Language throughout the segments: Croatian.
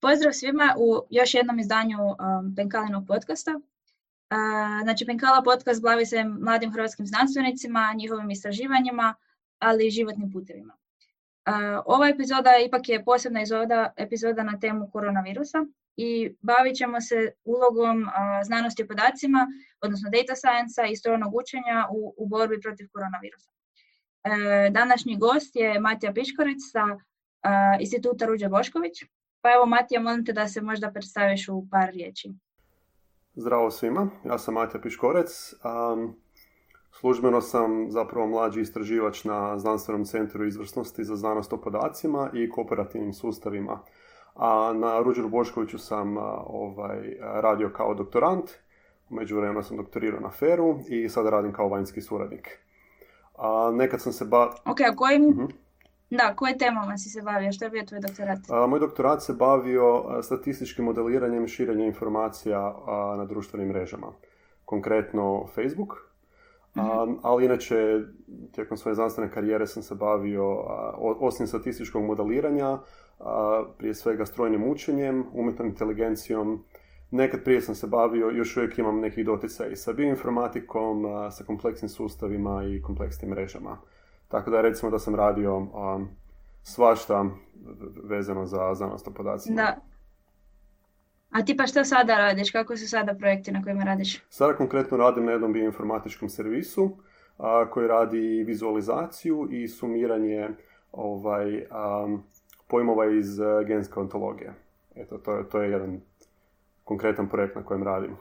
Pozdrav svima u još jednom izdanju um, Penkalinog podcasta. Uh, znači, Penkala podcast bavi se mladim hrvatskim znanstvenicima, njihovim istraživanjima, ali i životnim putevima. Ova epizoda ipak je posebna epizoda, na temu koronavirusa i bavit ćemo se ulogom znanosti o podacima, odnosno data science i strojnog učenja u, u borbi protiv koronavirusa. Uh, današnji gost je Matija Piškorić sa instituta Ruđa Bošković. Pa evo Matija, molim te da se možda predstaviš u par riječi. Zdravo svima, ja sam Matija Piškorec. Službeno sam zapravo mlađi istraživač na Znanstvenom centru izvrsnosti za znanost o podacima i kooperativnim sustavima. A na Ruđeru Boškoviću sam ovaj, radio kao doktorant, u međuvremenu sam doktorirao na FERU i sada radim kao vanjski suradnik. A, nekad sam se ba... Ok, a kojim, mhm. Da, koje temama si se bavio? Što je bio tvoj doktorat? moj doktorat se bavio statističkim modeliranjem i širenjem informacija na društvenim mrežama. Konkretno Facebook. Mhm. ali inače, tijekom svoje znanstvene karijere sam se bavio, osim statističkog modeliranja, prije svega strojnim učenjem, umjetnom inteligencijom. Nekad prije sam se bavio, još uvijek imam neki doticaj sa bioinformatikom, sa kompleksnim sustavima i kompleksnim mrežama. Tako da recimo da sam radio um, svašta vezano za znanost o podacima. Da. A ti pa što sada radiš? Kako su sada projekti na kojima radiš? Sada konkretno radim na jednom bioinformatičkom servisu a, koji radi vizualizaciju i sumiranje ovaj, pojmova iz uh, genske ontologije. Eto, to je, to je jedan konkretan projekt na kojem radim.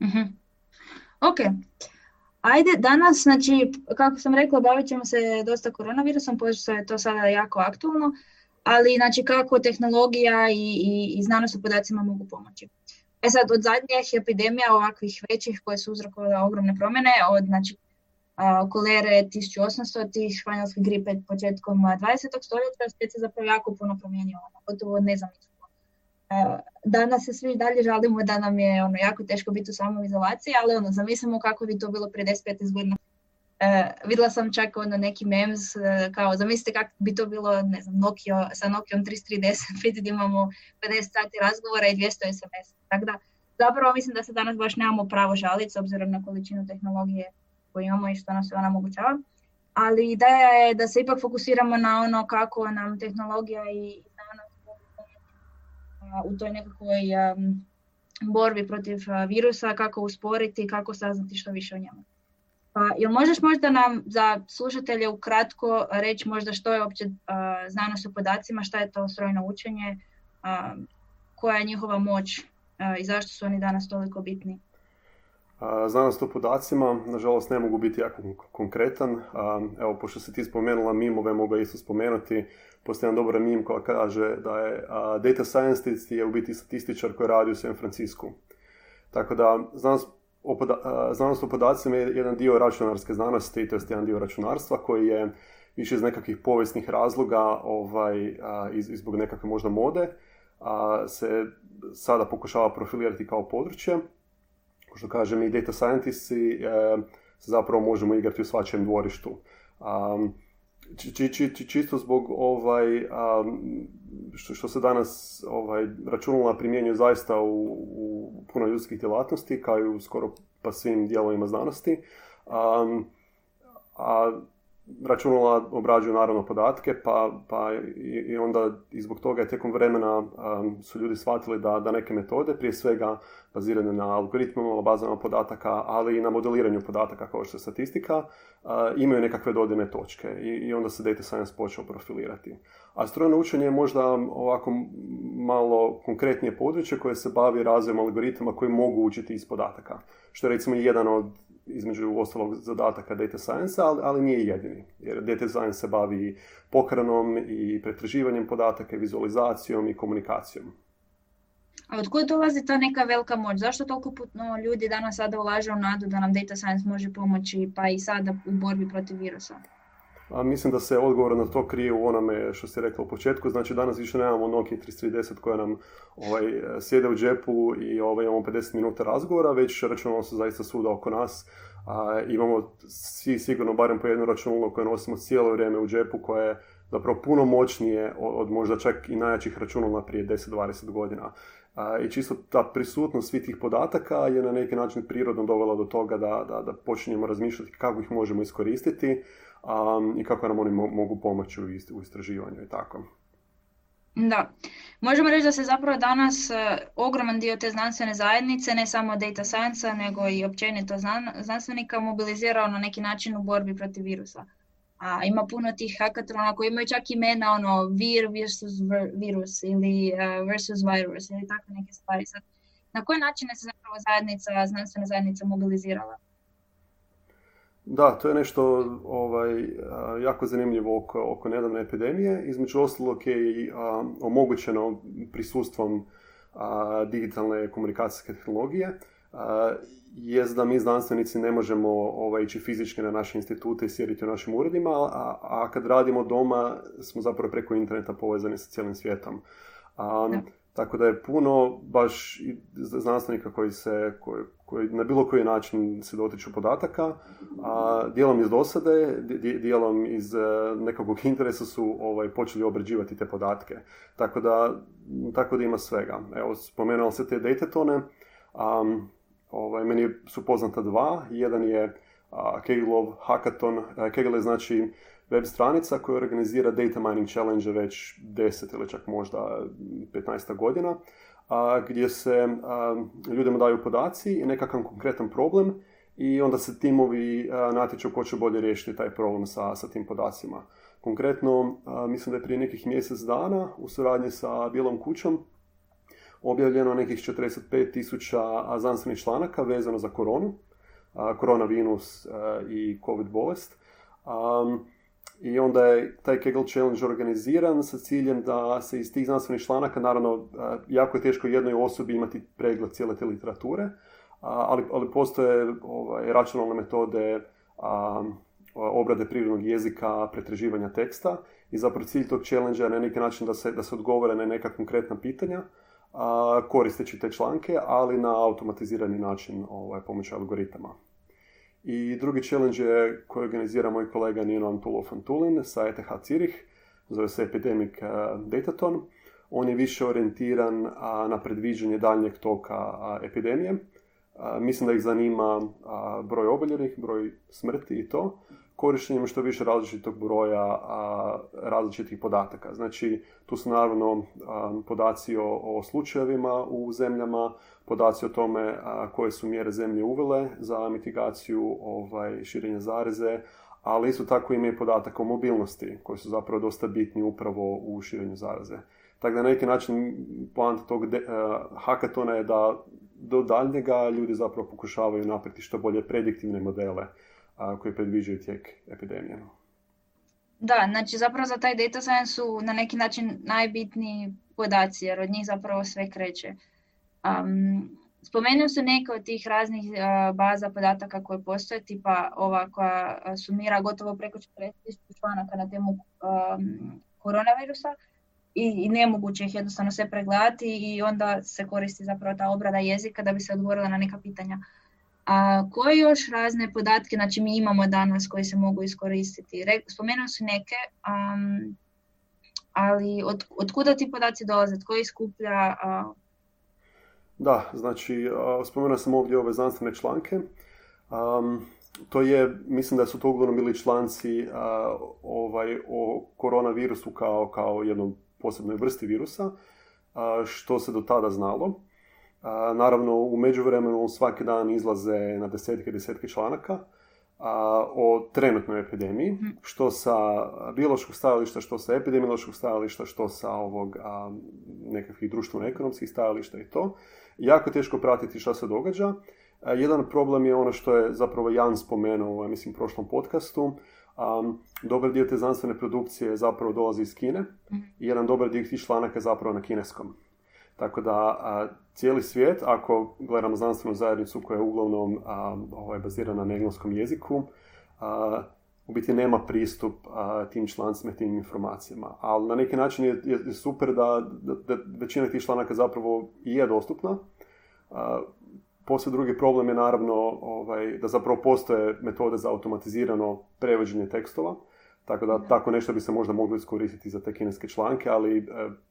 uh Ok. Ajde, danas, znači, kako sam rekla, bavit ćemo se dosta koronavirusom, pošto je to sada jako aktualno, ali znači kako tehnologija i, i, i znanost o podacima mogu pomoći. E sad, od zadnjih epidemija ovakvih većih koje su uzrokovale ogromne promjene, od znači, kolere 1800, tih španjolske gripe početkom 20. stoljeća, svijet se zapravo jako puno promijenio, ono, gotovo nezamislivo. Danas se svi dalje žalimo da nam je ono jako teško biti u samoj izolaciji, ali ono, zamislimo kako bi to bilo prije 10-15 godina. E, vidjela sam čak ono neki memes, e, kao zamislite kako bi to bilo, ne znam, Nokia, sa Nokia 3310, vidite imamo 50 sati razgovora i 200 SMS. Tako da, zapravo mislim da se danas baš nemamo pravo žaliti s obzirom na količinu tehnologije koju imamo i što nas ona omogućava. Ali ideja je da se ipak fokusiramo na ono kako nam tehnologija i u toj nekakvoj borbi protiv virusa, kako usporiti, kako saznati što više o njemu. Pa, jel možeš možda nam za slušatelje ukratko reći možda što je uopće znanost o podacima, šta je to strojno učenje, koja je njihova moć i zašto su oni danas toliko bitni? Znanost o podacima, nažalost ne mogu biti jako konkretan. Evo, pošto si ti spomenula mimove, mogu isto spomenuti. Postoji jedan dobar mim koja kaže da je data scientist je u biti statističar koji radi u San Francisku. Tako da znanost o, znanost o podacima je jedan dio računarske znanosti, to je jedan dio računarstva koji je više iz nekakvih povijesnih razloga ovaj, iz, zbog nekakve možda mode a, se sada pokušava profilirati kao područje što kažem i data scientists e, se zapravo možemo igrati u svačem dvorištu. Um, či, či, čisto zbog ovaj, što, što se danas ovaj, računala primjenjuje zaista u, u puno ljudskih djelatnosti, kao i u skoro pa svim dijelovima znanosti. Um, a računala obrađuju naravno podatke, pa, pa i, onda i zbog toga je tijekom vremena um, su ljudi shvatili da, da neke metode, prije svega bazirane na algoritmima, bazama podataka, ali i na modeliranju podataka kao što je statistika, uh, imaju nekakve dodirne točke i, i onda se data science počeo profilirati. A strojno učenje je možda ovako malo konkretnije područje koje se bavi razvojem algoritama koji mogu učiti iz podataka, što je recimo jedan od između ostalog zadataka data science, ali, ali nije jedini. Jer data science se bavi pohranom i pretraživanjem podataka, vizualizacijom i komunikacijom. A od kuda dolazi ta neka velika moć? Zašto toliko putno ljudi danas sada ulaže u nadu da nam data science može pomoći pa i sada u borbi protiv virusa? A mislim da se odgovor na to krije u onome što ste rekla u početku. Znači danas više nemamo Nokia 3310 koja nam ovaj, sjede u džepu i ovaj, imamo 50 minuta razgovora, već računalo se zaista svuda oko nas. A, imamo svi sigurno barem po jednu računalu koje nosimo cijelo vrijeme u džepu koje je zapravo puno moćnije od, možda čak i najjačih računala prije 10-20 godina. I čisto ta prisutnost svih tih podataka je na neki način prirodno dovela do toga da, da, da počinjemo razmišljati kako ih možemo iskoristiti um, i kako nam oni mogu pomoći u istraživanju i tako. Da, možemo reći da se zapravo danas uh, ogroman dio te znanstvene zajednice, ne samo data science nego i općenito znanstvenika mobilizirao na neki način u borbi protiv virusa. A ima puno tih hackathona koji imaju čak imena ono vir versus virus ili uh, versus virus ili takve neke stvari. Sad, na koji način se zapravo zajednica, znanstvena zajednica mobilizirala? Da, to je nešto ovaj, jako zanimljivo oko, oko nedavne epidemije. Između ostalog je i omogućeno prisustvom digitalne komunikacijske tehnologije. je da mi znanstvenici ne možemo ovaj, ići fizički na naše institute i sjediti u našim uredima, a, a kad radimo doma smo zapravo preko interneta povezani sa cijelim svijetom. A, tako da je puno baš znanstvenika koji se, koji, koji na bilo koji način se dotiču podataka, a dijelom iz dosade, dijelom iz e, nekog interesa su ovaj, počeli obrađivati te podatke. Tako da, tako da ima svega. Evo, spomenuo se te datetone, um, ovaj, meni su poznata dva. Jedan je uh, Kegelov hackathon. Kegel je znači web stranica koja organizira data mining challenge već 10 ili čak možda 15 godina, a, gdje se a, ljudima daju podaci i nekakav konkretan problem i onda se timovi natječu ko će bolje riješiti taj problem sa, sa tim podacima. Konkretno, mislim da je prije nekih mjesec dana u suradnji sa Bijelom kućom objavljeno nekih 45 tisuća znanstvenih članaka vezano za koronu, koronavirus i covid bolest. I onda je taj Kegel Challenge organiziran sa ciljem da se iz tih znanstvenih članaka, naravno, jako je teško jednoj osobi imati pregled cijele te literature, ali, ali postoje ovaj, računalne metode a, obrade prirodnog jezika, pretraživanja teksta i zapravo cilj tog challenge na neki način da se, da se odgovore na neka konkretna pitanja a, koristeći te članke, ali na automatizirani način ovaj, pomoću algoritama. I drugi challenge je koji organizira moj kolega Nino Antulov Antulin sa ETH Zurich, zove se Epidemic eh, Dataton. On je više orijentiran na predviđanje daljnjeg toka epidemije. Mislim da ih zanima broj oboljelih, broj smrti i to korištenjem što više različitog broja a, različitih podataka. Znači, tu su naravno podaci o, o, slučajevima u zemljama, podaci o tome koje su mjere zemlje uvele za mitigaciju ovaj, širenja zareze, ali isto tako ima i podatak o mobilnosti, koji su zapravo dosta bitni upravo u širenju zaraze. Tako da na neki način plan tog de, hakatona je da do daljnjega ljudi zapravo pokušavaju napriti što bolje prediktivne modele koji predviđaju tijek epidemije. Da, znači zapravo za taj data science su na neki način najbitniji podaci, jer od njih zapravo sve kreće. Um, spomenuo se neke od tih raznih baza podataka koje postoje, tipa ova koja sumira gotovo preko 40.000 članaka na temu koronavirusa i, i nemoguće ih jednostavno sve pregledati i onda se koristi zapravo ta obrada jezika da bi se odgovorila na neka pitanja. A koje još razne podatke znači mi imamo danas koji se mogu iskoristiti? Spomenuo su neke, um, ali od, od kuda ti podaci dolaze? Tko ih skuplja? Da, znači spomenuo sam ovdje ove znanstvene članke. Um, to je, mislim da su to uglavnom bili članci ovaj, o koronavirusu kao, kao jednom posebnoj vrsti virusa, što se do tada znalo. Naravno, u međuvremenu svaki dan izlaze na desetke i desetke članaka o trenutnoj epidemiji, mhm. što sa biološkog stajališta, što sa epidemiološkog stajališta, što sa ovog nekakvih društveno-ekonomskih stajališta i to. Jako teško pratiti što se događa. Jedan problem je ono što je zapravo Jan spomenuo u, mislim, prošlom podcastu. Um, dobar dio te znanstvene produkcije zapravo dolazi iz Kine mhm. i jedan dobar dio tih članaka je zapravo na kineskom. Tako da cijeli svijet, ako gledamo znanstvenu zajednicu koja je uglavnom ovaj, bazirana na engleskom jeziku, u biti nema pristup tim člancima tim informacijama. Ali na neki način je, je, super da, da, većina tih članaka zapravo i je dostupna. Poslije drugi problem je naravno ovaj, da zapravo postoje metode za automatizirano prevođenje tekstova, tako da tako nešto bi se možda moglo iskoristiti za te kineske članke, ali e,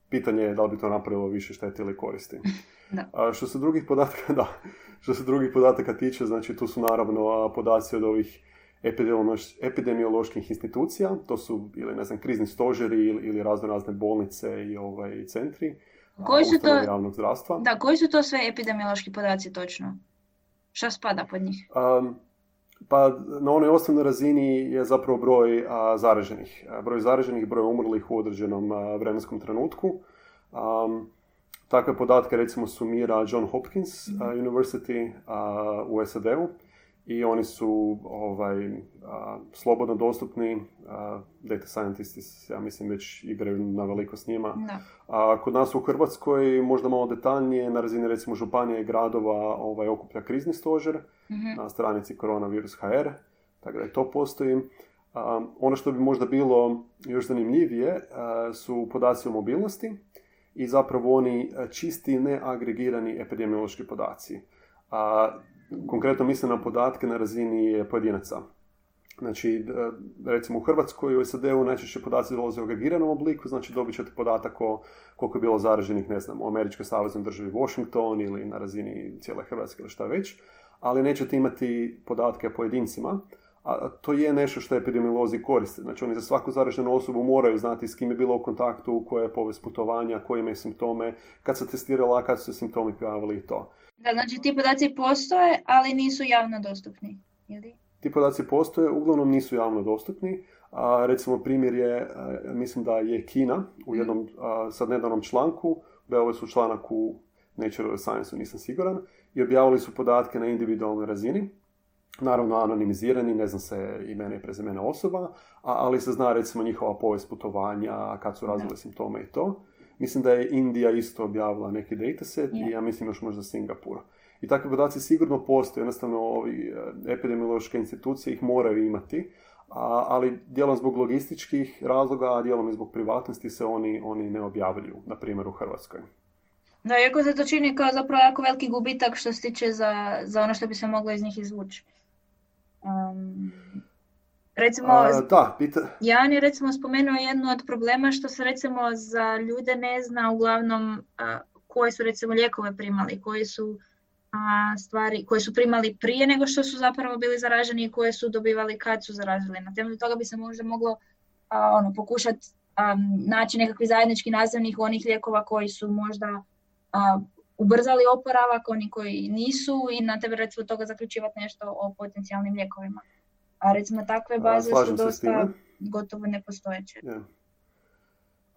pitanje je da li bi to napravilo više štete ili koristi. A što se drugih podataka, da, što se drugih podataka tiče, znači tu su naravno podaci od ovih epidemioloških institucija, to su ili ne znam, krizni stožeri ili, ili razno razne bolnice i ovaj, centri koji su to, javnog zdravstva. Da, koji su to sve epidemiološki podaci točno? Šta spada pod njih? Um, pa na onoj osnovnoj razini je zapravo broj a, zaraženih. Broj zaraženih, broj umrlih u određenom a, vremenskom trenutku. Um, takve podatke recimo sumira John Hopkins mm University u SAD-u i oni su ovaj, slobodno dostupni. data scientists, ja mislim, već igraju na veliko s njima. A kod nas u Hrvatskoj, možda malo detaljnije, na razini recimo županije i gradova ovaj, okuplja krizni stožer mm na stranici koronavirus HR, tako da to postoji. ono što bi možda bilo još zanimljivije su podaci o mobilnosti i zapravo oni čisti neagregirani epidemiološki podaci. A, konkretno mislim na podatke na razini pojedinaca. Znači, recimo u Hrvatskoj i u SAD-u najčešće podaci dolaze u agregiranom obliku, znači dobit ćete podatak o koliko je bilo zaraženih, ne znam, u Američkoj saveznoj državi Washington ili na razini cijele Hrvatske ili šta već, ali nećete imati podatke o pojedincima, a to je nešto što epidemiolozi koriste. Znači oni za svaku zaraženu osobu moraju znati s kim je bilo u kontaktu, koja je povest putovanja, koje imaju simptome, kad se testirala, kad su se simptomi pojavili i to. Da, znači ti podaci postoje, ali nisu javno dostupni, ili? Ti podaci postoje, uglavnom nisu javno dostupni. A, recimo primjer je, mislim da je Kina u mhm. jednom sad nedavnom članku, objavili su članak u Nature Science, nisam siguran, i objavili su podatke na individualnoj razini, naravno anonimizirani, ne zna se imena i prezimena osoba, ali se zna recimo njihova povijest putovanja, kad su razvili simptome i to. Mislim da je Indija isto objavila neki dataset yeah. i ja mislim još možda Singapur. I takvi podaci sigurno postoje, jednostavno ovi e, epidemiološke institucije ih moraju imati, a, ali dijelom zbog logističkih razloga, a dijelom i zbog privatnosti se oni, oni ne objavljuju, na primjer u Hrvatskoj. Da, iako se to čini kao zapravo jako veliki gubitak što se tiče za, za ono što bi se moglo iz njih izvući. Um, Recimo, da, pita... Jan je recimo spomenuo jednu od problema što se recimo za ljude ne zna uglavnom koje su recimo lijekove primali, koje su stvari koje su primali prije nego što su zapravo bili zaraženi i koje su dobivali kad su zarazili. Na temelju toga bi se možda moglo ono, pokušati naći nekakvi zajednički nazivnih onih lijekova koji su možda ubrzali oporavak, oni koji nisu i na temelju recimo toga zaključivati nešto o potencijalnim lijekovima. A recimo takve baze su dosta gotovo nepostojeće. Yeah.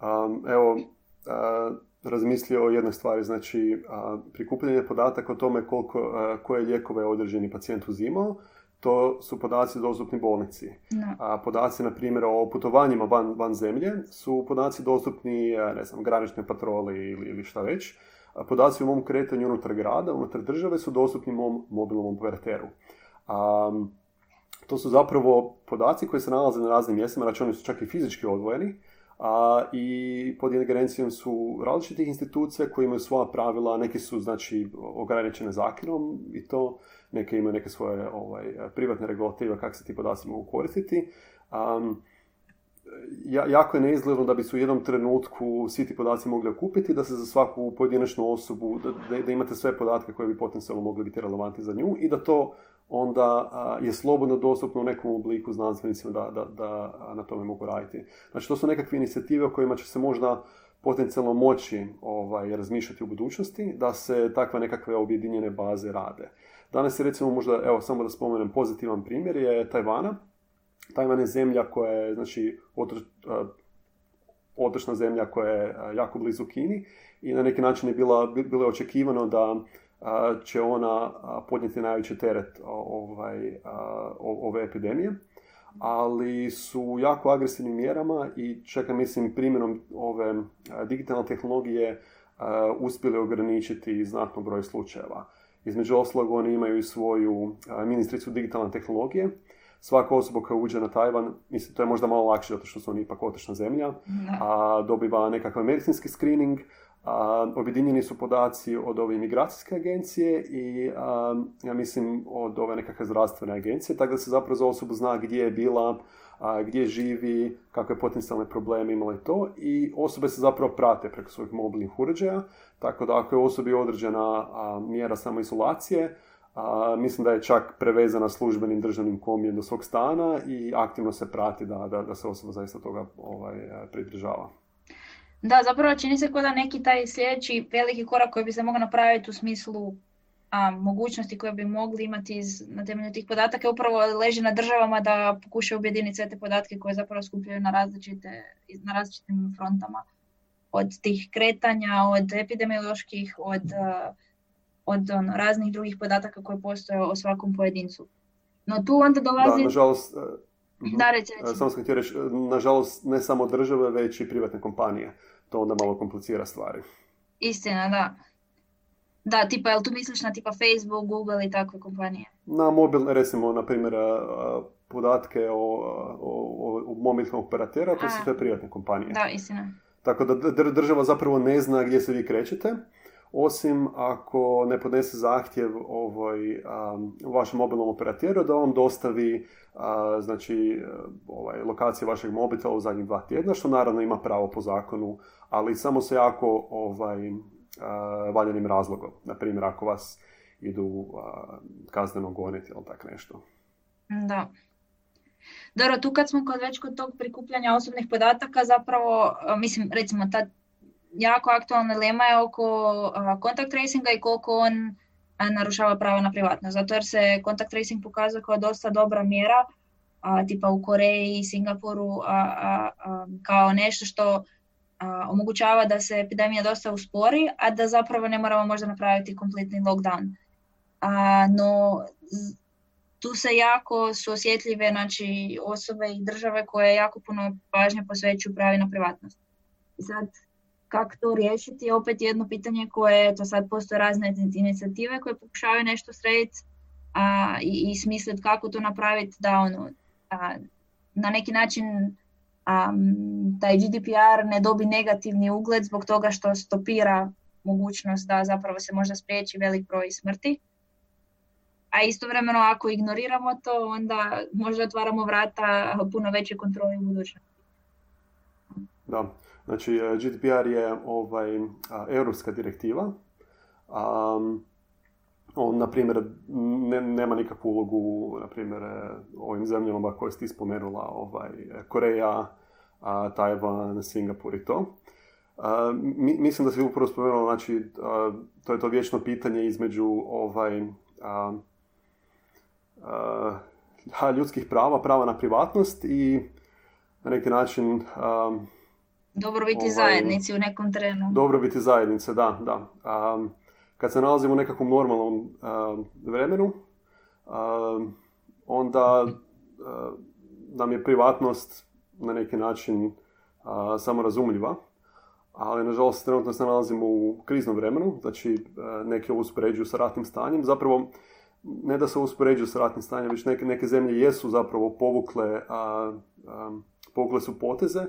Um, evo, uh, razmislio o jednoj stvari, znači uh, prikupljanje podataka o tome koliko, uh, koje lijekove je određeni pacijent uzimao, to su podaci dostupni bolnici. A podaci, na primjer, o putovanjima van, van zemlje su podaci dostupni, ne znam, granične patroli ili, ili šta već. Podaci o mom kretanju unutar grada, unutar države su dostupni mom mobilnom operateru. Um, to su zapravo podaci koji se nalaze na raznim mjestima, znači oni su čak i fizički odvojeni, a, i pod ingerencijom su različitih institucija koje imaju svoja pravila, neki su znači ograničene zakonom i to, neke imaju neke svoje ovaj, privatne regulative kako se ti podaci mogu koristiti. Um, jako je neizgledno da bi se u jednom trenutku svi ti podaci mogli okupiti, da se za svaku pojedinačnu osobu, da, da imate sve podatke koje bi potencijalno mogli biti relevantni za nju i da to onda je slobodno dostupno u nekom obliku znanstvenicima da, da, da na tome mogu raditi. Znači to su nekakve inicijative o kojima će se možda potencijalno moći ovaj, razmišljati u budućnosti, da se takve nekakve objedinjene baze rade. Danas je recimo možda, evo samo da spomenem pozitivan primjer, je Tajvana. Tajvan je zemlja koja je, znači, otočna zemlja koja je jako blizu Kini i na neki način je bila, bilo je očekivano da će ona podnijeti najveći teret ovaj, ove epidemije, ali su jako agresivnim mjerama i čak mislim primjenom ove digitalne tehnologije uspjeli ograničiti znatno broj slučajeva. Između ostalog oni imaju i svoju ministricu digitalne tehnologije svaka osoba koja uđe na Tajvan, mislim, to je možda malo lakše zato što su oni ipak otočna zemlja, a dobiva nekakav medicinski screening, a, objedinjeni su podaci od ove imigracijske agencije i ja mislim od ove nekakve zdravstvene agencije, tako da se zapravo za osobu zna gdje je bila, a, gdje živi, kakve potencijalne probleme imale to i osobe se zapravo prate preko svojih mobilnih uređaja, tako da ako je osobi određena a, mjera samoizolacije, a, mislim da je čak prevezana službenim državnim komijem do svog stana i aktivno se prati da, da, da se osoba zaista toga ovaj, pridržava. Da, zapravo čini se kao da neki taj sljedeći veliki korak koji bi se mogao napraviti u smislu a, mogućnosti koje bi mogli imati iz, na temelju tih podataka upravo leži na državama da pokušaju objediniti sve te podatke koje zapravo skupljaju na, različite, na različitim frontama. Od tih kretanja, od epidemioloških, od, od ono, raznih drugih podataka koje postoje o svakom pojedincu. No tu onda dolazi... Da, nažalost, e, da, reći, Samo sam htio reći, nažalost, ne samo države, već i privatne kompanije. To onda malo komplicira stvari. Istina, da. Da, tipa, jel tu misliš na tipa Facebook, Google i takve kompanije? Na mobilne, recimo, na primjer, podatke o, o, o mobilnih operatera, to su sve privatne kompanije. Da, istina. Tako da država zapravo ne zna gdje se vi krećete, osim ako ne podnese zahtjev ovoj, um, vašem mobilnom operateru da vam dostavi znači, ovaj, lokacije vašeg mobitela u zadnjih dva tjedna, što naravno ima pravo po zakonu, ali samo se jako ovaj, valjanim razlogom. Na primjer, ako vas idu kazneno goniti ili tako nešto. Da. Dobro, tu kad smo kod već kod tog prikupljanja osobnih podataka, zapravo, mislim, recimo, ta jako aktualna lema je oko kontakt tracinga i koliko on narušava pravo na privatnost. Zato jer se kontakt tracing pokazuje kao dosta dobra mjera, tipa u Koreji i Singapuru, kao nešto što omogućava da se epidemija dosta uspori, a da zapravo ne moramo možda napraviti kompletni lockdown. No, tu se jako su osjetljive znači, osobe i države koje jako puno pažnje posvećuju pravi na privatnost. Sad, kako to riješiti opet jedno pitanje koje, to sad postoje razne inicijative koje pokušavaju nešto srediti i, i smisliti kako to napraviti da ono, a, na neki način taj GDPR ne dobi negativni ugled zbog toga što stopira mogućnost da zapravo se možda spriječi velik broj smrti. A istovremeno ako ignoriramo to, onda možda otvaramo vrata puno veće kontrole u budućnosti. Da, znači e, GDPR je ovaj, europska direktiva. on, na primjer, ne, nema nikakvu ulogu, na primjer, e, ovim zemljama koje ste spomenula, ovaj, Koreja, a, Tajvan, Singapur i to. mi, mislim da se upravo spomenuo, znači, to je to vječno pitanje između ovaj, ljudskih prava, prava na privatnost i na neki način... Dobrobiti ovaj, zajednici u nekom trenu. Dobrobiti zajednice, da, da. kad se nalazimo u nekakvom normalnom vremenu, onda nam je privatnost na neki način samorazumljiva, ali nažalost trenutno se nalazimo u kriznom vremenu, znači neke uspoređuju sa ratnim stanjem. Zapravo, ne da se uspoređuju sa ratnim stanjem, već neke, neke zemlje jesu zapravo povukle, a, povukle su poteze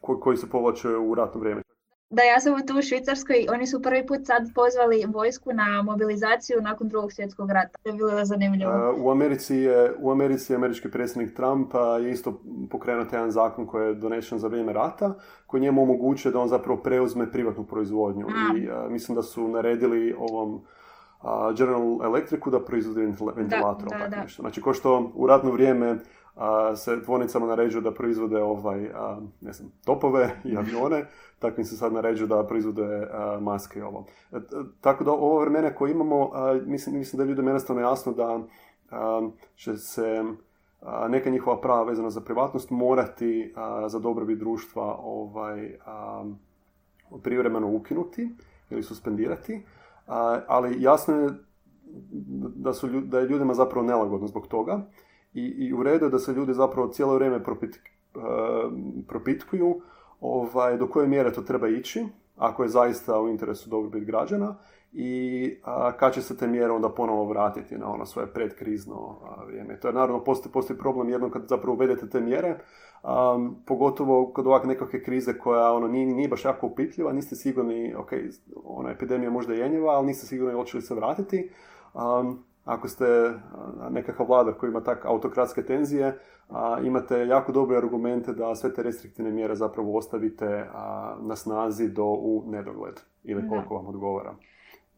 koji se povlače u ratno vrijeme. Da, ja sam tu u Švicarskoj, oni su prvi put sad pozvali vojsku na mobilizaciju nakon drugog svjetskog rata. To je bilo zanimljivo. U Americi je, u Americi američki predsjednik Trump je isto pokrenuo jedan zakon koji je donešen za vrijeme rata, koji njemu omogućuje da on zapravo preuzme privatnu proizvodnju. I mislim da su naredili ovom General Electricu da proizvodi ventilator. Da, da, da. Znači, ko što u ratno vrijeme se tvornicama naređuju da proizvode ovaj, ne znam, topove i avione, tako im se sad naređuju da proizvode maske i ovo. E, tako da ovo vremena koje imamo, mislim, mislim da je ljudima jednostavno jasno da će se neka njihova prava vezana za privatnost morati za dobrobit društva ovaj, privremeno ukinuti ili suspendirati, ali jasno je da, su, da je ljudima zapravo nelagodno zbog toga i, i u redu je da se ljudi zapravo cijelo vrijeme propit, uh, propitkuju ovaj, do koje mjere to treba ići, ako je zaista u interesu dobrobit građana i a, kad će se te mjere onda ponovo vratiti na ono svoje predkrizno vrijeme. To je naravno postoji, postoji problem jednom kad zapravo uvedete te mjere, pogotovo kod ovakve nekakve krize koja ono, nije, nije baš jako upitljiva, niste sigurni, ok, ona epidemija možda je jenjiva, ali niste sigurni hoće li se vratiti. Ako ste nekakav vladar koji ima tak autokratske tenzije, a, imate jako dobre argumente da sve te restriktivne mjere zapravo ostavite na snazi do u nedogled ili koliko vam odgovara.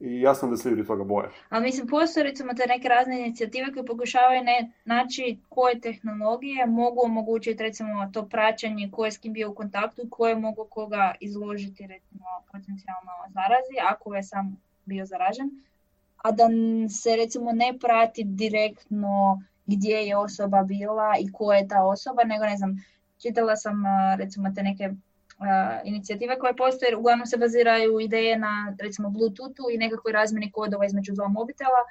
I jasno da se ljudi toga boje. Ali mislim, postoje recimo te neke razne inicijative koje pokušavaju ne, naći koje tehnologije mogu omogućiti recimo to praćenje ko je s kim bio u kontaktu, koje mogu koga izložiti recimo potencijalno zarazi, ako je sam bio zaražen. A da se recimo ne prati direktno gdje je osoba bila i ko je ta osoba, nego ne znam, čitala sam recimo te neke inicijative koje postoje, uglavnom se baziraju ideje na recimo Bluetoothu i nekakvoj razmjeni kodova između dva mobitela,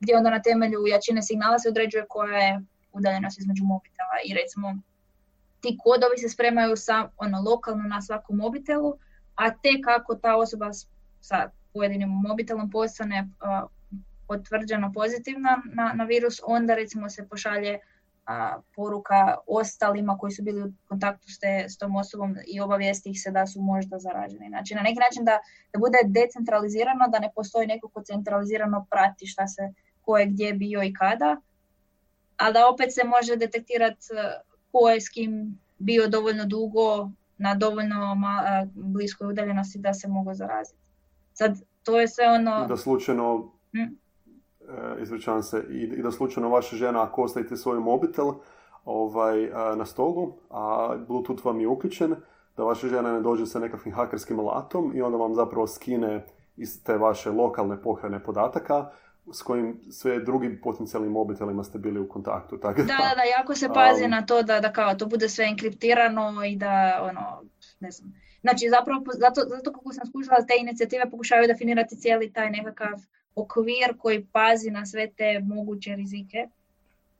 gdje onda na temelju jačine signala se određuje koja je udaljenost između mobitela. I recimo ti kodovi se spremaju sa, ono, lokalno na svakom mobitelu, a te kako ta osoba sa pojedinim mobitelom postane potvrđeno pozitivna na, na virus, onda recimo se pošalje a, poruka ostalima koji su bili u kontaktu s, te, s tom osobom i obavijesti ih se da su možda zaraženi. Znači na neki način da, da bude decentralizirano, da ne postoji neko ko centralizirano prati šta se, ko je gdje bio i kada, ali da opet se može detektirati ko je s kim bio dovoljno dugo na dovoljno bliskoj udaljenosti da se mogu zaraziti. Sad, to je sve ono... Da slučajno hm? E, se, i, i da slučajno vaša žena, ako ostavite svoj mobitel ovaj, e, na stolu, a Bluetooth vam je uključen, da vaša žena ne dođe sa nekakvim hakerskim alatom i onda vam zapravo skine iz te vaše lokalne pohrane podataka s kojim sve drugim potencijalnim mobitelima ste bili u kontaktu. Tako da, da, da, jako se pazi na to da, da kao to bude sve enkriptirano i da ono, ne znam. Znači zapravo, zato, zato kako sam skušala te inicijative pokušavaju definirati cijeli taj nekakav okvir koji pazi na sve te moguće rizike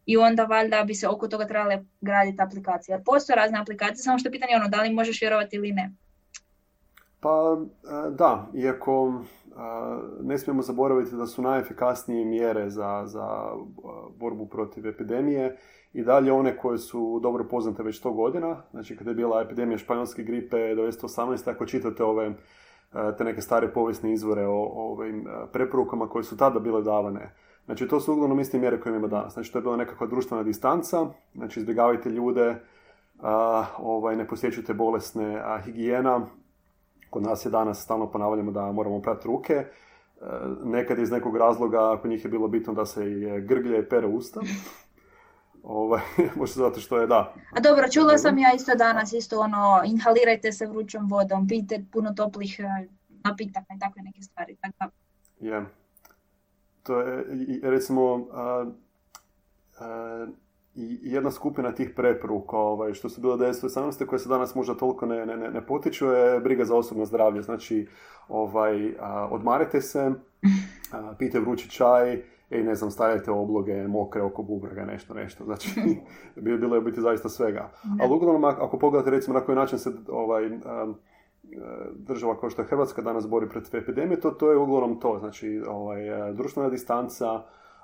i onda valjda bi se oko toga trebale graditi aplikacije. Jer postoje razne aplikacije, samo što je pitanje ono da li možeš vjerovati ili ne. Pa e, da, iako e, ne smijemo zaboraviti da su najefikasnije mjere za, za e, borbu protiv epidemije i dalje one koje su dobro poznate već 100 godina. Znači kada je bila epidemija španjolske gripe 1918. ako čitate ove te neke stare povijesne izvore o, ovim preporukama koje su tada bile davane. Znači, to su uglavnom iste mjere koje imamo danas. Znači, to je bila nekakva društvena distanca, znači, izbjegavajte ljude, ovaj, ne posjećujte bolesne, a, higijena, kod nas je danas stalno ponavljamo da moramo prati ruke, e, nekad iz nekog razloga, ako njih je bilo bitno da se grglje i pere usta, Ovaj, možda zato što je, da. A dobro, čula sam ja isto danas, isto ono, inhalirajte se vrućom vodom, pijte puno toplih e, napitaka i takve neke stvari. Tako. Je. To je, recimo, a, i jedna skupina tih preporuka, ovaj, što su bilo 1918. koje se danas možda toliko ne, ne, ne potiču, je briga za osobno zdravlje. Znači, ovaj, odmarite se, a, pijte vrući čaj, i ne znam, stavljate obloge mokre oko bubrega, nešto, nešto. Znači, bilo je biti zaista svega. Ali uglavnom, ako pogledate recimo na koji način se ovaj, država kao što je Hrvatska danas bori protiv epidemije, to, to je uglavnom to. Znači, ovaj, društvena distanca,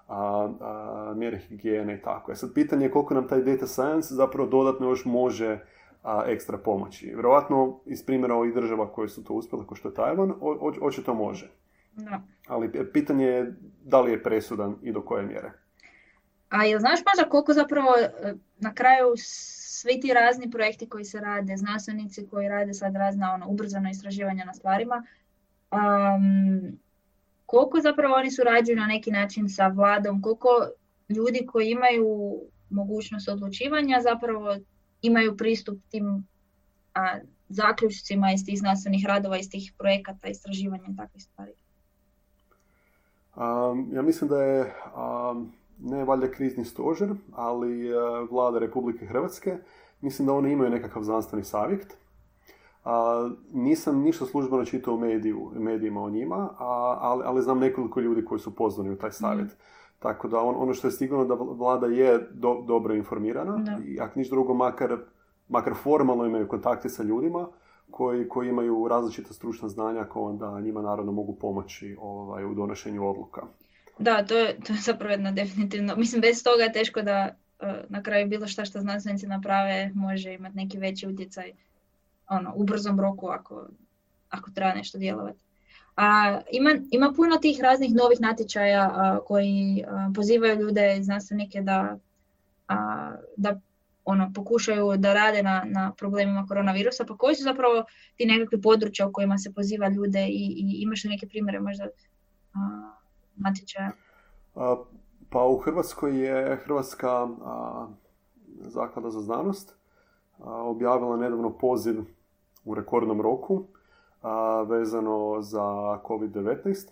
a, a, mjere higijene i tako. E sad, pitanje je koliko nam taj data science zapravo dodatno još može a, ekstra pomoći. Vjerojatno, iz primjera ovih država koje su to uspjele, kao što je Tajvan, očito može. Da. Ali pitanje je da li je presudan i do koje mjere. A jel znaš možda koliko zapravo e, na kraju svi ti razni projekti koji se rade, znanstvenici koji rade sad razna ono, ubrzano istraživanja na stvarima, um, koliko zapravo oni surađuju na neki način sa vladom, koliko ljudi koji imaju mogućnost odlučivanja zapravo imaju pristup tim a, zaključcima iz tih znanstvenih radova, iz tih projekata, istraživanja i takvih stvari. Um, ja mislim da je um, ne valjda krizni stožer, ali uh, vlada Republike Hrvatske, mislim da oni imaju nekakav znanstveni savjet. A, nisam ništa službeno čitao u mediju, medijima o njima, a, ali, ali znam nekoliko ljudi koji su pozvani u taj savjet. Mhm. Tako da on, ono što je sigurno da vlada je do, dobro informirana i ako niš drugo makar, makar formalno imaju kontakte sa ljudima, koji, koji imaju različita stručna znanja koja onda njima naravno mogu pomoći ovaj, u donošenju odluka. Da, to je, to je zapravo jedna definitivno. Mislim, bez toga je teško da e, na kraju bilo šta što znanstvenici naprave može imati neki veći utjecaj ono, u brzom roku ako, ako treba nešto djelovati. A, ima, ima puno tih raznih novih natječaja koji pozivaju ljude, znanstvenike da, da ono, pokušaju da rade na, na problemima koronavirusa, pa koji su zapravo ti nekakvi područja u kojima se poziva ljude i, i imaš li neke primjere možda a, pa u Hrvatskoj je Hrvatska zaklada za znanost objavila nedavno poziv u rekordnom roku vezano za COVID-19.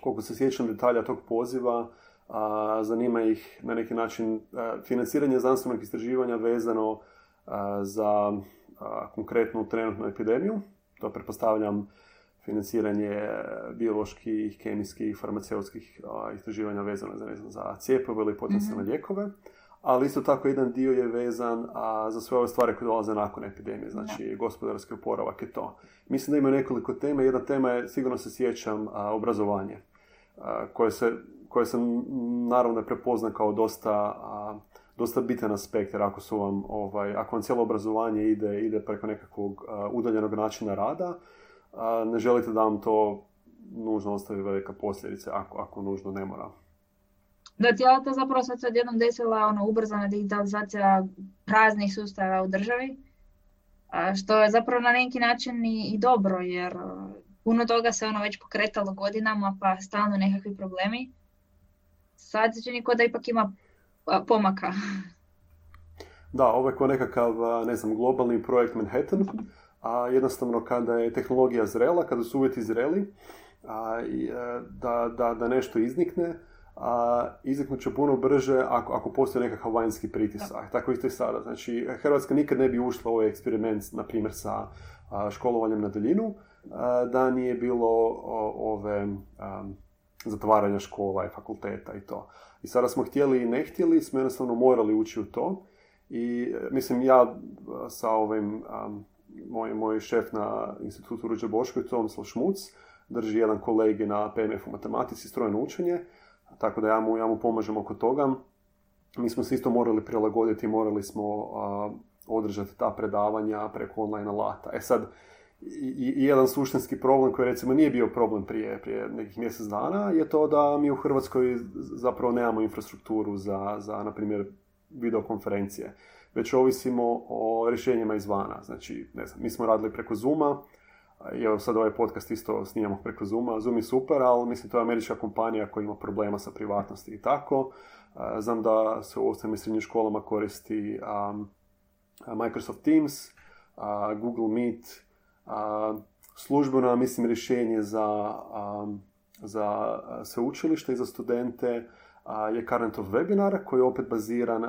Koliko se sjećam detalja tog poziva, a, zanima ih na neki način financiranje znanstvenog istraživanja vezano za konkretnu trenutnu epidemiju. To pretpostavljam financiranje bioloških, kemijskih, farmaceutskih istraživanja vezano za, za cijepove ili potencijalne mm lijekove ali isto tako jedan dio je vezan a, za sve ove stvari koje dolaze nakon epidemije, znači gospodarski oporavak i to. Mislim da ima nekoliko tema, jedna tema je, sigurno se sjećam, a, obrazovanje, koje se koje se naravno prepozna kao dosta, dosta bitan aspekt, jer ako su vam, ovaj, ako vam cijelo obrazovanje ide, ide preko nekakvog udaljenog načina rada, ne želite da vam to nužno ostavi velika posljedice, ako, ako nužno ne mora. Da, cijela to zapravo sad se odjednom desila ono, ubrzana digitalizacija raznih sustava u državi, što je zapravo na neki način i, i dobro, jer puno toga se ono već pokretalo godinama, pa stalno nekakvi problemi sad se čini da ipak ima pomaka. Da, ovo je kao nekakav, ne znam, globalni projekt Manhattan, a jednostavno kada je tehnologija zrela, kada su uvjeti zreli, a, e, da, da, da nešto iznikne, a, izniknut će puno brže ako, ako postoji nekakav vanjski pritisak. Tako isto i sada. Znači, Hrvatska nikad ne bi ušla u ovaj eksperiment, na primjer, sa školovanjem na daljinu, da nije bilo ove zatvaranja škola i fakulteta i to. I sada smo htjeli i ne htjeli, smo jednostavno morali ući u to. I mislim, ja sa ovim, um, moj, moj šef na institutu Ruđe Boško, Tomislav Šmuc, drži jedan kolegi na PMF u matematici, strojno učenje, tako da ja mu, ja mu pomažem oko toga. Mi smo se isto morali prilagoditi, morali smo održati ta predavanja preko online alata. E sad, i, i jedan suštinski problem koji recimo nije bio problem prije, prije nekih mjesec dana je to da mi u Hrvatskoj zapravo nemamo infrastrukturu za, za na primjer, videokonferencije. Već ovisimo o rješenjima izvana. Znači, ne znam, mi smo radili preko Zuma, i evo sad ovaj podcast isto snimamo preko Zuma. Zoom je super, ali mislim to je američka kompanija koja ima problema sa privatnosti i tako. Znam da se u osnovnim srednjim školama koristi um, Microsoft Teams, Google Meet, službeno, mislim, rješenje za, za sveučilište i za studente je Current of Webinar koji je opet baziran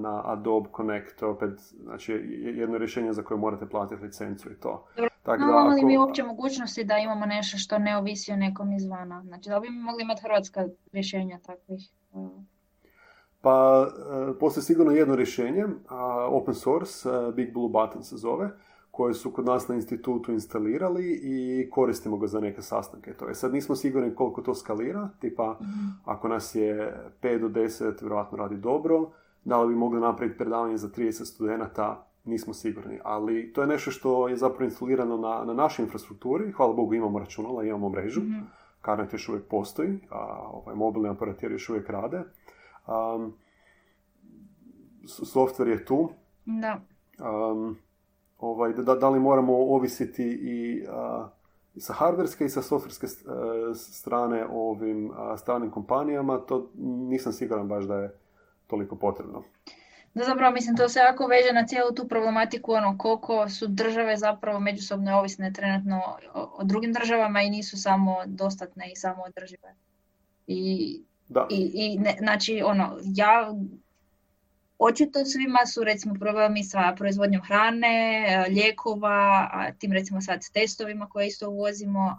na Adobe Connect, opet znači, jedno rješenje za koje morate platiti licencu i to. Tako da, ako... li mi uopće mogućnosti da imamo nešto što ne ovisi o nekom izvana? Znači da bi mi mogli imati hrvatska rješenja takvih? Pa, e, postoji sigurno jedno rješenje, open source, e, Big Blue Button se zove, koje su kod nas na institutu instalirali i koristimo ga za neke sastanke. To je sad nismo sigurni koliko to skalira, tipa mhm. ako nas je 5 do 10, vjerojatno radi dobro, da li bi mogli napraviti predavanje za 30 studenata, nismo sigurni. Ali to je nešto što je zapravo instalirano na, na našoj infrastrukturi, hvala Bogu imamo računala, imamo mrežu, mm Karnet još uvijek postoji, a ovaj, mobilni aparateri još uvijek rade. Um, software je tu. Da. Um, ovaj, da, da li moramo ovisiti i sa hardverske i sa softverske strane ovim stranim kompanijama, to nisam siguran baš da je toliko potrebno. Da zapravo mislim to se jako veže na cijelu tu problematiku ono koliko su države zapravo međusobno ovisne trenutno o, drugim državama i nisu samo dostatne i samo održive. I, da. i, i ne, znači ono ja Očito svima su recimo problemi sa proizvodnjom hrane, e, lijekova, tim recimo sad s testovima koje isto uvozimo,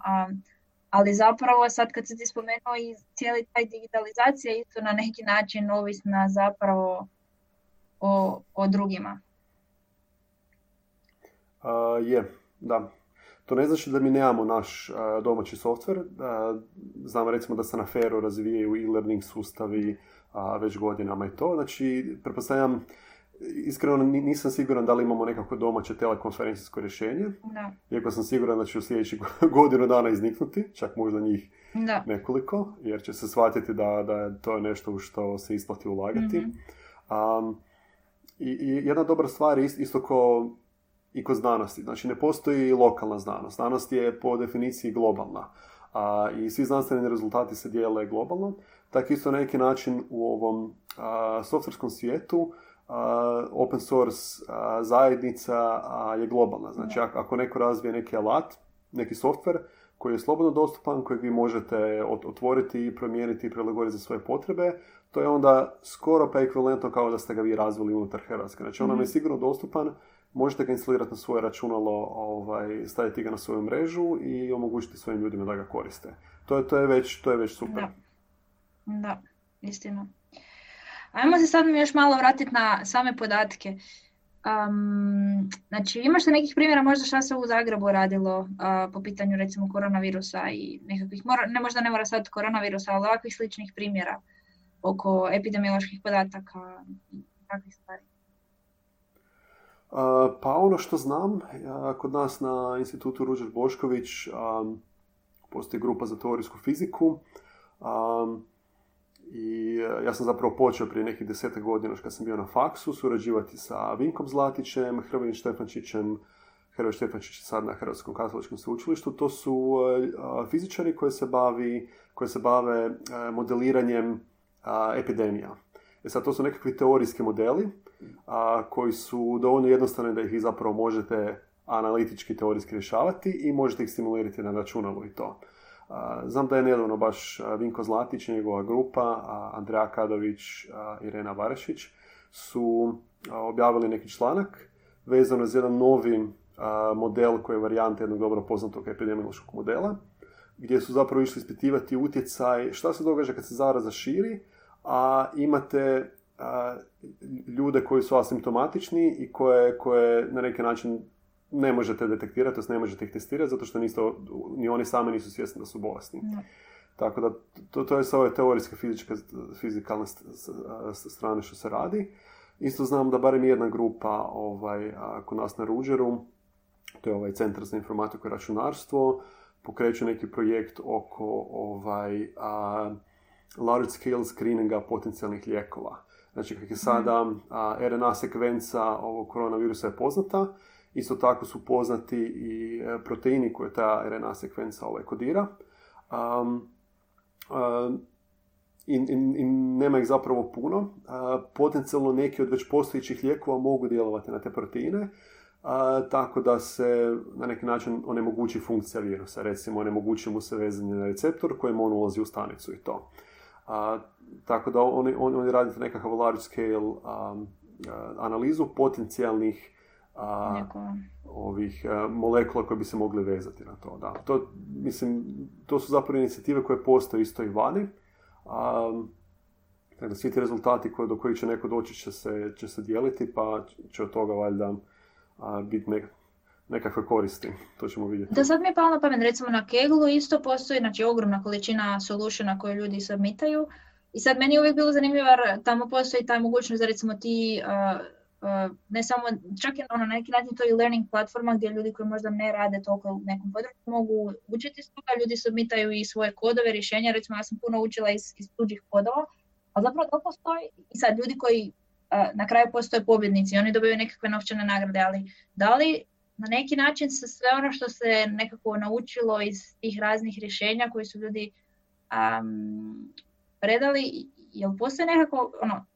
ali zapravo sad kad se ti spomenuo i cijeli taj digitalizacija isto na neki način ovisna zapravo o, o drugima. je, da. To ne znači da mi nemamo naš domaći softver. Znamo recimo da se na Feru razvijaju e-learning sustavi već godinama i to. Znači, pretpostavljam, iskreno nisam siguran da li imamo nekako domaće telekonferencijsko rješenje. Da. Iako sam siguran da će u sljedećih godinu dana izniknuti, čak možda njih da. nekoliko, jer će se shvatiti da, da je to nešto u što se isplati ulagati. mm i, I jedna dobra stvar je isto ko i kod znanosti. Znači, ne postoji lokalna znanost. Znanost je po definiciji globalna. A, I svi znanstveni rezultati se dijele globalno. Tako isto na neki način u ovom a, softverskom svijetu open source zajednica je globalna. Znači, ako neko razvije neki alat, neki softver koji je slobodno dostupan, kojeg vi možete otvoriti i promijeniti i prilagoditi za svoje potrebe, to je onda skoro pa ekvivalentno kao da ste ga vi razvili unutar Hrvatske. Znači, on nam je mhm. sigurno dostupan, možete ga instalirati na svoje računalo, ovaj, staviti ga na svoju mrežu i omogućiti svojim ljudima da ga koriste. To je, to je, već, to je već super. Da, da istina. Ajmo se sad još malo vratiti na same podatke. Um, znači, imaš li nekih primjera možda šta se u Zagrebu radilo uh, po pitanju recimo koronavirusa i nekakvih, mora, ne možda ne mora sad koronavirusa, ali ovakvih sličnih primjera oko epidemioloških podataka i takvih stvari? Uh, pa ono što znam, kod nas na institutu Ruđer Bošković um, postoji grupa za teorijsku fiziku. Um, i e, ja sam zapravo počeo prije nekih desetak godina kad sam bio na faksu surađivati sa Vinkom Zlatićem, Hrvojim Štefančićem, Hrvoj Štefančić sad na Hrvatskom katoličkom sveučilištu. To su e, fizičari koji se, bavi, koji se bave e, modeliranjem epidemija. E sad, to su nekakvi teorijski modeli a, koji su dovoljno jednostavni da ih zapravo možete analitički teorijski rješavati i možete ih simulirati na računalu i to. Znam da je nedavno baš Vinko Zlatić, njegova grupa, Andreja Kadović, Irena Varešić su objavili neki članak vezano za jedan novi model koji je varijanta jednog dobro poznatog epidemiološkog modela, gdje su zapravo išli ispitivati utjecaj šta se događa kad se zaraza širi, a imate ljude koji su asimptomatični i koje, koje na neki način ne možete detektirati, ne možete ih testirati zato što niste, ni oni sami nisu svjesni da su bolesni. Tako da to, to je sa ove teorijske fizičke, fizikalne strane što se radi. Isto znam da barem jedna grupa ovaj, kod nas na Ruđeru, to je ovaj Centar za informatiku i računarstvo, pokreću neki projekt oko ovaj, a, large scale screeninga potencijalnih lijekova. Znači, kako je sada mhm. a, RNA sekvenca ovog koronavirusa je poznata, Isto tako su poznati i e, proteini koje ta RNA sekvenca ovaj kodira. Um, i, i, nema ih zapravo puno. Uh, potencijalno neki od već postojećih lijekova mogu djelovati na te proteine, tako da se na neki način onemogući funkcija virusa. Recimo, onemogući mu se vezanje na receptor kojem on ulazi u stanicu i to. tako da oni, oni, oni radite nekakav large scale analizu potencijalnih a, ovih a, molekula koje bi se mogli vezati na to. Da. To, mislim, to su zapravo inicijative koje postoje isto i vani. A, dakle, svi ti rezultati koje, do kojih će neko doći će se, će se dijeliti, pa će od toga valjda biti nek, nekakve koristi. To ćemo vidjeti. Da sad mi je palo na pamet, recimo na Keglu isto postoji znači, ogromna količina solutiona koje ljudi submitaju. I sad meni je uvijek bilo zanimljivo jer tamo postoji ta mogućnost da recimo ti Uh, ne samo, čak i ono, neki način to je learning platforma gdje ljudi koji možda ne rade toliko u nekom području mogu učiti s toga, ljudi submitaju i svoje kodove, rješenja, recimo ja sam puno učila iz, iz tuđih kodova, ali zapravo to postoji. I sad ljudi koji uh, na kraju postoje pobjednici, oni dobiju nekakve novčane nagrade, ali da li na neki način se sve ono što se nekako naučilo iz tih raznih rješenja koji su ljudi um, predali, jel postoji nekako, ono,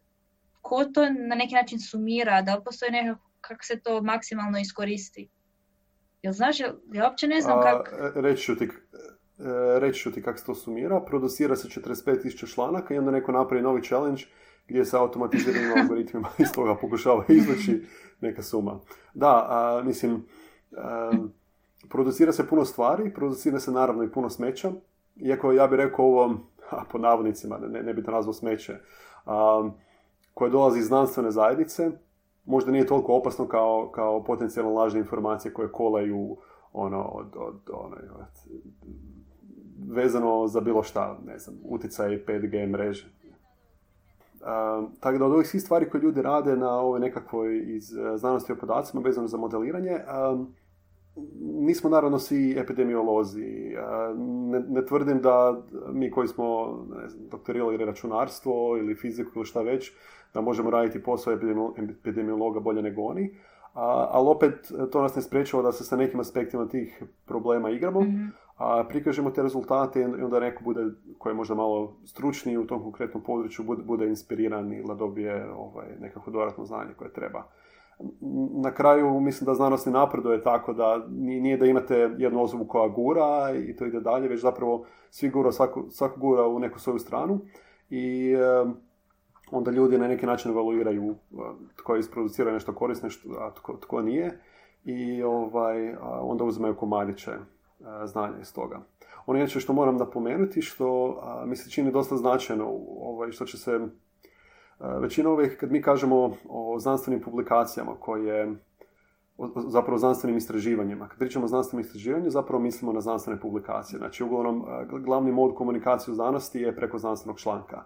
ko to na neki način sumira, da li postoji nekako kako se to maksimalno iskoristi? Jel znaš, ja uopće ne znam kako... Reći ću ti, e, reći ću ti kako se to sumira. Producira se 45.000 članaka i onda neko napravi novi challenge gdje se automatiziranim algoritmima iz toga pokušava izvući neka suma. Da, a, mislim, producira se puno stvari, producira se naravno i puno smeća, iako ja bih rekao ovo, a, po navodnicima, ne, ne bi to nazvao smeće, a, koje dolazi iz znanstvene zajednice, možda nije toliko opasno kao, kao potencijalno lažne informacije koje kolaju ono, od, od, ono, vezano za bilo šta, ne znam, utjecaj 5G mreže. Uh, tako da od ovih svih stvari koje ljudi rade na ovoj nekakvoj iz uh, znanosti o podacima vezano za modeliranje, um, nismo naravno svi epidemiolozi. Ne, ne, tvrdim da mi koji smo ne znam, doktorirali računarstvo ili fiziku ili šta već, da možemo raditi posao epidemiologa bolje nego oni. A, ali opet to nas ne sprečava da se sa nekim aspektima tih problema igramo, mm a prikažemo te rezultate i onda neko bude, koji je možda malo stručniji u tom konkretnom području, bude, bude inspiriran ili da dobije ovaj, nekako dodatno znanje koje treba na kraju mislim da znanost ne napreduje tako da nije da imate jednu osobu koja gura i to ide dalje, već zapravo svi gura, svako, svako gura u neku svoju stranu i onda ljudi na neki način evaluiraju tko je isproducirao nešto korisno, a tko, tko nije i ovaj, onda uzimaju komadiće znanja iz toga. Ono inače što moram napomenuti, što mi se čini dosta značajno, ovaj, što će se Većina ovih, kad mi kažemo o znanstvenim publikacijama koje zapravo znanstvenim istraživanjima. Kad pričamo o znanstvenim istraživanju, zapravo mislimo na znanstvene publikacije. Znači, uglavnom, glavni mod komunikacije u znanosti je preko znanstvenog članka.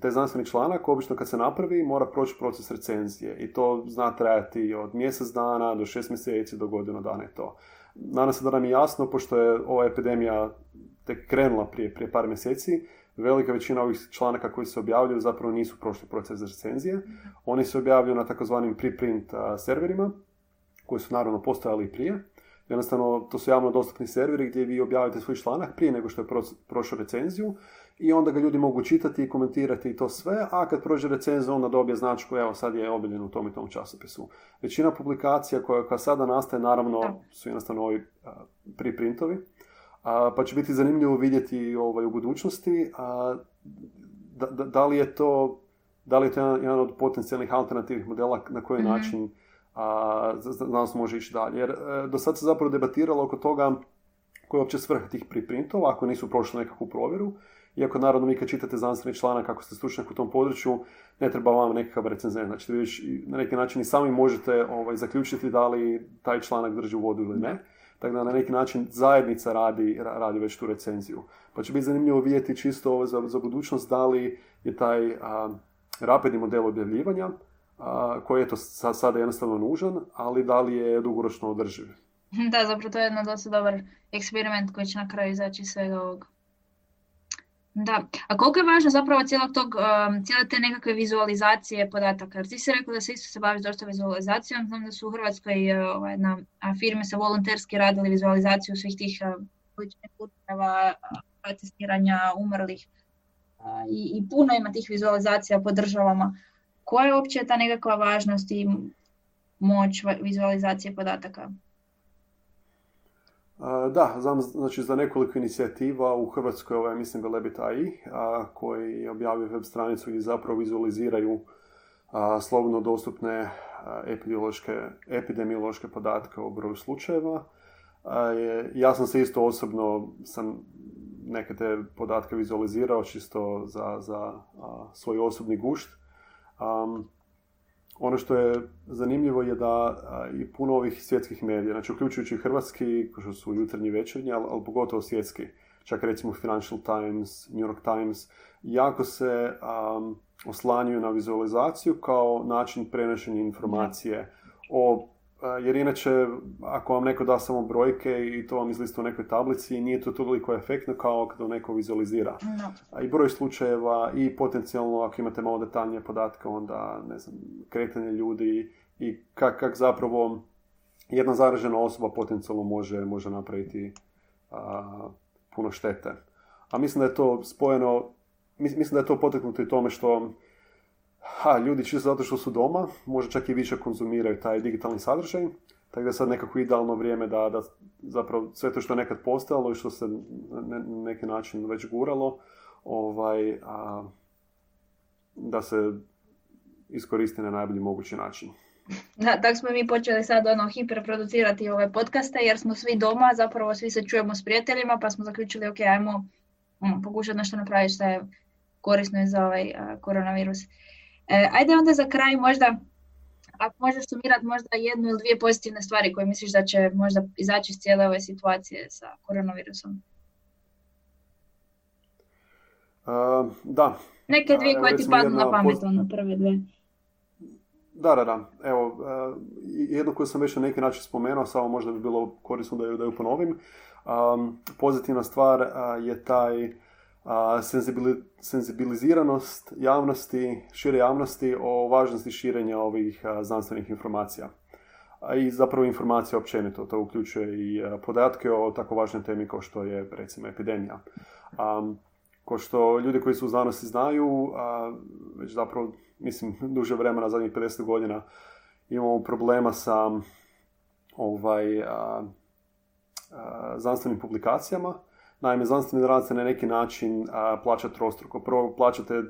Taj znanstveni članak, obično kad se napravi, mora proći proces recenzije i to zna trajati od mjesec dana do šest mjeseci do godinu dana je to. Nadam se da nam je jasno, pošto je ova epidemija tek krenula prije, prije par mjeseci, velika većina ovih članaka koji se objavljuju zapravo nisu prošli proces recenzije. Oni se objavljuju na takozvanim preprint serverima, koji su naravno postojali i prije. Jednostavno, to su javno dostupni serveri gdje vi objavite svoj članak prije nego što je prošao recenziju i onda ga ljudi mogu čitati i komentirati i to sve, a kad prođe recenzija onda dobije značku, evo sad je objavljen u tom i tom časopisu. Većina publikacija koja, sada nastaje, naravno, su jednostavno ovi preprintovi a, pa će biti zanimljivo vidjeti ovaj, u budućnosti a, da, da, da, li je to da li je to jedan, od potencijalnih alternativnih modela na koji mm-hmm. način a, znanost može ići dalje. Jer e, do sad se zapravo debatiralo oko toga koja je uopće svrha tih preprintova ako nisu prošli nekakvu provjeru. Iako naravno vi kad čitate znanstveni članak, ako ste stručnjak u tom području, ne treba vam nekakav recenzent. Znači vi na neki način i sami možete ovaj, zaključiti da li taj članak drži u vodu ili ne. Tako da na neki način zajednica radi, radi već tu recenziju. Pa će biti zanimljivo vidjeti čisto ovo za, za budućnost da li je taj a, rapidni model objavljivanja a, koji je to sada jednostavno nužan, ali da li je dugoročno održiv. Da, zapravo to je jedan dosta dobar eksperiment koji će na kraju izaći svega ovoga. Da, a koliko je važno zapravo cijelog tog, um, cijele te nekakve vizualizacije podataka? Jer ti si rekao da se isto se baviš dosta vizualizacijom, znam da su u Hrvatskoj uh, ovaj, na firme sa volonterski radili vizualizaciju svih tih uh, političnih puteva, testiranja umrlih i, i puno ima tih vizualizacija po državama. Koja je uopće ta nekakva važnost i moć vizualizacije podataka? Da, znam znači, za nekoliko inicijativa u Hrvatskoj, ovaj, mislim Velebit AI, koji objavio web stranicu gdje zapravo vizualiziraju a, slobodno dostupne epidemiološke, podatke o broju slučajeva. ja sam se isto osobno sam neke te podatke vizualizirao čisto za, za svoj osobni gušt. Ono što je zanimljivo je da i puno ovih svjetskih medija, znači uključujući hrvatski, kao što su jutarnji večernji, ali, ali pogotovo svjetski, čak recimo Financial Times, New York Times, jako se um, oslanjuju na vizualizaciju kao način prenošenja informacije o jer inače, ako vam neko da samo brojke i to vam izlista u nekoj tablici, nije to toliko efektno kao kada neko vizualizira. No. I broj slučajeva i potencijalno, ako imate malo detaljnije podatke, onda, ne znam, kretanje ljudi i kak, kak zapravo jedna zaražena osoba potencijalno može, može napraviti puno štete. A mislim da je to spojeno, mislim da je to poteknuto i tome što ha, ljudi čisto zato što su doma, možda čak i više konzumiraju taj digitalni sadržaj, tako da je sad nekako idealno vrijeme da, da zapravo sve to što je nekad postojalo i što se na neki način već guralo, ovaj, a, da se iskoristi na najbolji mogući način. Da, tako smo mi počeli sad ono hiperproducirati ove podcaste jer smo svi doma, zapravo svi se čujemo s prijateljima pa smo zaključili ok, ajmo um, pokušati nešto napraviti što je korisno za ovaj koronavirus. E, ajde onda za kraj možda ako možeš sumirati možda jednu ili dvije pozitivne stvari koje misliš da će možda izaći iz cijele ove situacije sa koronavirusom. da. Neke dvije koje ti padnu na pamet, ono prve dvije. Da, da, da. Evo, uh, jednu koju sam već na neki način spomenuo, samo možda bi bilo korisno da ju, da ju ponovim. Um, pozitivna stvar je taj senzibiliziranost javnosti, šire javnosti o važnosti širenja ovih znanstvenih informacija. I zapravo informacija općenito, to uključuje i podatke o tako važnoj temi kao što je recimo epidemija. Um, ko što ljudi koji su u znanosti znaju, a, već zapravo, mislim, duže vremena, zadnjih 50 godina, imamo problema sa ovaj, a, znanstvenim publikacijama. Naime, znanstveni rad se na neki način a, plaća trostruko. Prvo plaćate,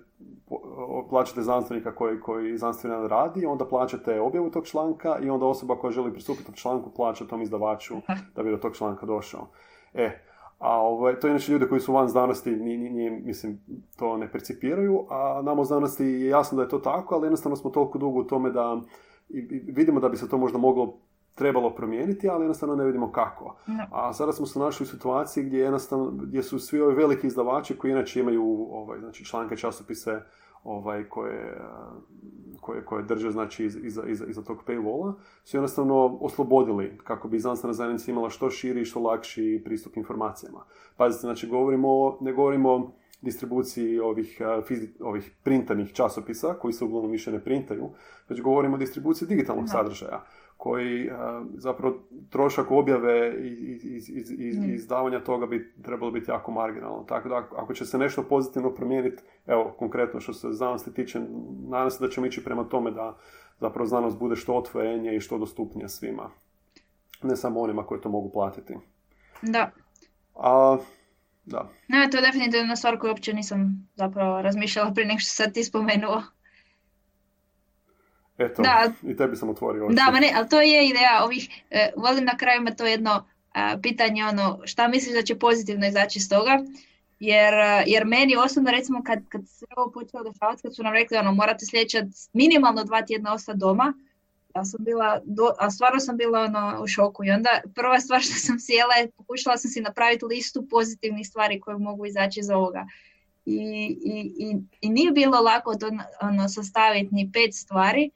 plaćate znanstvenika koji, koji znanstveni radi, onda plaćate objavu tog članka i onda osoba koja želi pristupiti tom članku plaća tom izdavaču da bi do tog članka došao. E, a ovaj, to je inače ljudi koji su van znanosti, ni, ni, mislim, to ne percipiraju, a nama u znanosti je jasno da je to tako, ali jednostavno smo toliko dugo u tome da i, vidimo da bi se to možda moglo trebalo promijeniti, ali jednostavno ne vidimo kako. A sada smo se našli u situaciji gdje, jednostavno, gdje su svi ovi veliki izdavači koji inače imaju ovaj, znači, članke, časopise ovaj, koje, koje, koje drže znači, iz, iza, iza, iza tog paywalla, su jednostavno oslobodili kako bi znanstvena zajednica imala što širi i što lakši pristup informacijama. Pazite, znači govorimo, ne govorimo o distribuciji ovih, ovih printanih časopisa, koji se uglavnom više ne printaju, već govorimo o distribuciji digitalnog sadržaja koji zapravo trošak objave i iz, iz, iz, mm. izdavanja toga bi trebalo biti jako marginalno. Tako da ako će se nešto pozitivno promijeniti, evo konkretno što se znanosti tiče, nadam se da ćemo ići prema tome da zapravo znanost bude što otvorenije i što dostupnije svima. Ne samo onima koji to mogu platiti. Da. A, da. Ne, to je definitivno stvar koju uopće nisam zapravo razmišljala prije nego što sad ti spomenuo. Eto, da, i tebi sam otvorio Da, ma ne, ali to je ideja ovih, e, volim na kraju ima to jedno pitanje, ono, šta misliš da će pozitivno izaći iz toga? Jer, e, jer meni osobno, recimo, kad, kad se ovo počelo dešavati, kad su nam rekli, ono, morate sljedeća minimalno dva tjedna ostati doma, ja sam bila, do, a stvarno sam bila ono, u šoku i onda prva stvar što sam sjela je pokušala sam si napraviti listu pozitivnih stvari koje mogu izaći iz ovoga. I, i, i, i nije bilo lako to ono, sastaviti ni pet stvari,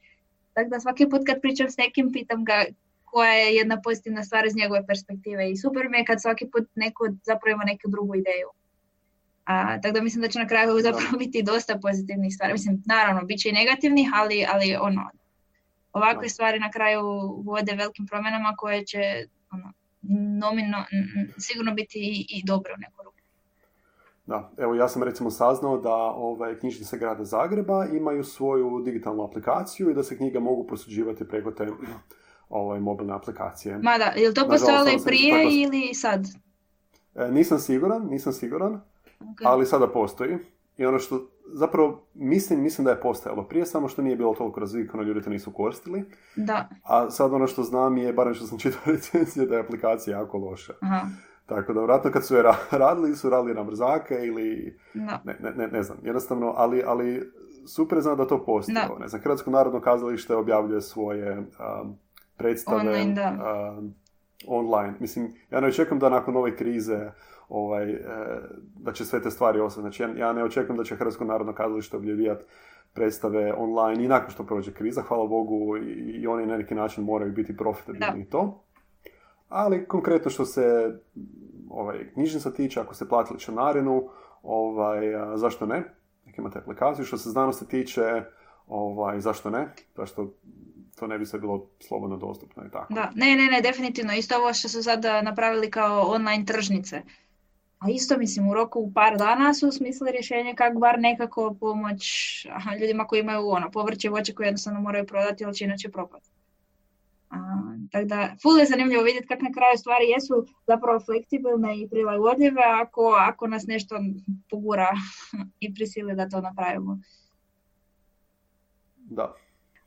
tako da svaki put kad pričam s nekim, pitam ga koja je jedna pozitivna stvar iz njegove perspektive. I super mi je kad svaki put neko zapravo ima neku drugu ideju. A, tako da mislim da će na kraju zapravo biti dosta pozitivnih stvari. Mislim, naravno, bit će i negativnih, ali, ali ono, ovakve stvari na kraju vode velikim promjenama koje će ono, nomino, sigurno biti i, i dobro u neku da, evo ja sam recimo saznao da ovaj, knjižnice grada Zagreba imaju svoju digitalnu aplikaciju i da se knjige mogu posuđivati preko te ovaj, mobilne aplikacije. Ma da, je li to postojalo i prije ili sad? E, nisam siguran, nisam siguran, ali sada postoji. I ono što zapravo mislim, mislim da je postojalo prije, samo što nije bilo toliko razvikano, ljudi to nisu koristili. Da. A sad ono što znam je, barem što sam čitao recenzije, da je aplikacija jako loša. Aha. Tako da, vratno kad su je radili, su radili na brzake ili... Ne, ne, ne, znam, jednostavno, ali, ali super znam da to postoji. Ne znam, Hrvatsko narodno kazalište objavljuje svoje um, predstave online, um, online. Mislim, ja ne očekujem da nakon ove krize ovaj, e, da će sve te stvari ostati. Znači, ja, ja ne očekujem da će Hrvatsko narodno kazalište objavljivati predstave online i nakon što prođe kriza, hvala Bogu, i, i oni na neki način moraju biti profitabilni i to. Ali konkretno što se ovaj, knjižnica tiče, ako ste platili članarinu, ovaj, zašto ne? Nek imate aplikaciju. Što se znanosti tiče, ovaj, zašto ne? Zašto to ne bi se bilo slobodno dostupno i tako. Da, ne, ne, ne, definitivno. Isto ovo što su sad napravili kao online tržnice. A isto, mislim, u roku u par dana su smislili rješenje kako bar nekako pomoć ljudima koji imaju ono, povrće i voće koje jednostavno moraju prodati, ali će inače propasti. Tako da, ful je zanimljivo vidjeti kako na kraju stvari jesu zapravo fleksibilne i prilagodljive ako, ako nas nešto pogura i prisili da to napravimo. Da.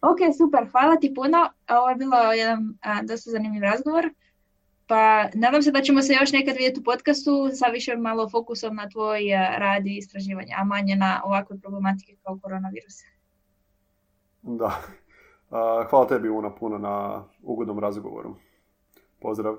Ok, super, hvala ti puno. Ovo je bilo jedan a, dosta zanimljiv razgovor. Pa nadam se da ćemo se još nekad vidjeti u podcastu sa više malo fokusom na tvoj rad i istraživanje, a manje na ovakve problematike kao koronavirus. Da, hvala tebi Una puno na ugodnom razgovoru. Pozdrav!